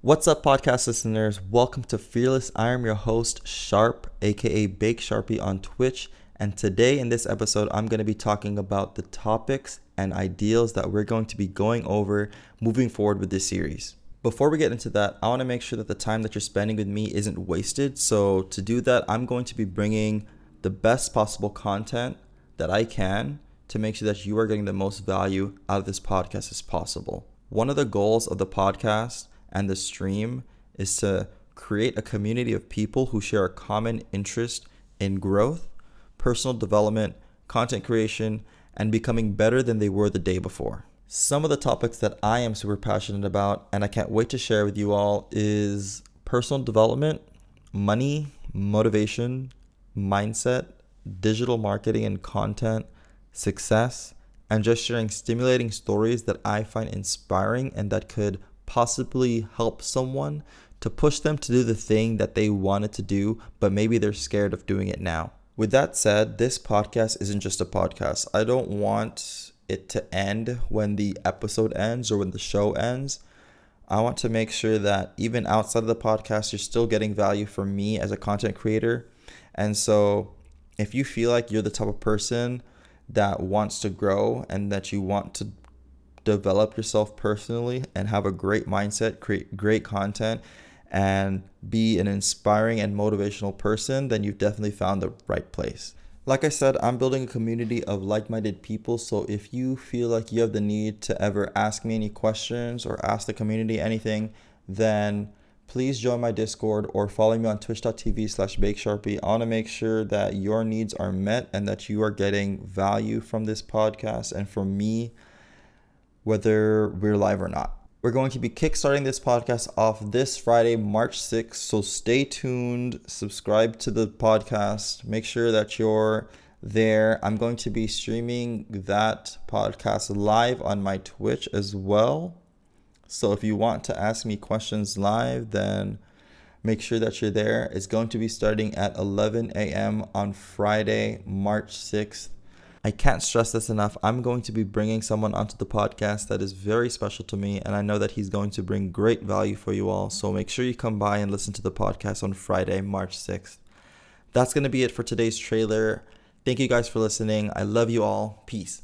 What's up, podcast listeners? Welcome to Fearless. I am your host, Sharp, aka Bake Sharpie on Twitch. And today in this episode, I'm going to be talking about the topics and ideals that we're going to be going over moving forward with this series. Before we get into that, I want to make sure that the time that you're spending with me isn't wasted. So, to do that, I'm going to be bringing the best possible content that I can to make sure that you are getting the most value out of this podcast as possible. One of the goals of the podcast and the stream is to create a community of people who share a common interest in growth, personal development, content creation, and becoming better than they were the day before. Some of the topics that I am super passionate about and I can't wait to share with you all is personal development, money, motivation, mindset, digital marketing and content, success, and just sharing stimulating stories that I find inspiring and that could possibly help someone to push them to do the thing that they wanted to do, but maybe they're scared of doing it now. With that said, this podcast isn't just a podcast. I don't want it to end when the episode ends or when the show ends. I want to make sure that even outside of the podcast, you're still getting value from me as a content creator. And so, if you feel like you're the type of person that wants to grow and that you want to develop yourself personally and have a great mindset, create great content, and be an inspiring and motivational person, then you've definitely found the right place. Like I said, I'm building a community of like minded people. So if you feel like you have the need to ever ask me any questions or ask the community anything, then please join my Discord or follow me on twitch.tv slash bakesharpie. I want to make sure that your needs are met and that you are getting value from this podcast and from me, whether we're live or not. We're going to be kickstarting this podcast off this Friday, March 6th. So stay tuned, subscribe to the podcast, make sure that you're there. I'm going to be streaming that podcast live on my Twitch as well. So if you want to ask me questions live, then make sure that you're there. It's going to be starting at 11 a.m. on Friday, March 6th. I can't stress this enough. I'm going to be bringing someone onto the podcast that is very special to me, and I know that he's going to bring great value for you all. So make sure you come by and listen to the podcast on Friday, March 6th. That's going to be it for today's trailer. Thank you guys for listening. I love you all. Peace.